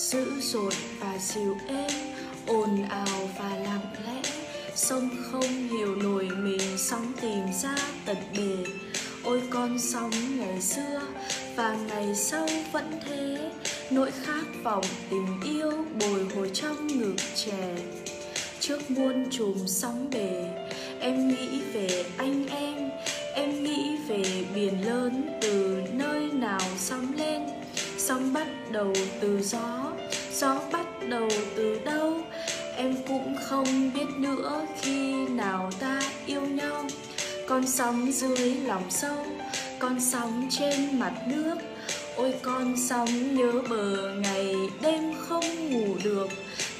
dữ dội và dịu êm, ồn ào và lặng lẽ. Sông không hiểu nổi mình sóng tìm ra tận bề. Ôi con sóng ngày xưa, và ngày sau vẫn thế. Nỗi khát vọng tình yêu bồi hồi trong ngực trẻ. Trước muôn chùm sóng bề em nghĩ về anh đầu từ gió gió bắt đầu từ đâu? Em cũng không biết nữa khi nào ta yêu nhau. Con sóng dưới lòng sâu, con sóng trên mặt nước. Ôi, con sóng nhớ bờ ngày đêm không ngủ được.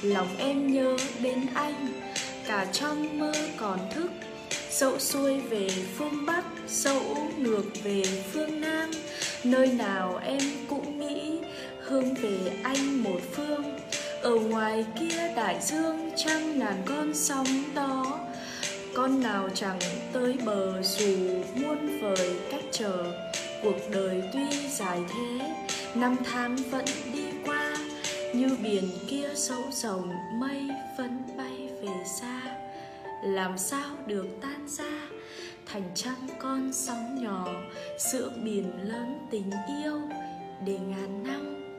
Lòng em nhớ đến anh, cả trong mơ còn thức. Dẫu xuôi về phương bắc, dẫu ngược về phương nam, nơi nào em cũng hướng về anh một phương. Ở ngoài kia đại dương trăm ngàn con sóng to. Con nào chẳng tới bờ dù muôn vời cách chờ cuộc đời tuy dài thế, năm tháng vẫn đi qua. Như biển kia sâu rồng mây vẫn bay về xa. Làm sao được tan ra? Thành trăm con sóng nhỏ, giữa biển lớn tình yêu để ngàn năm.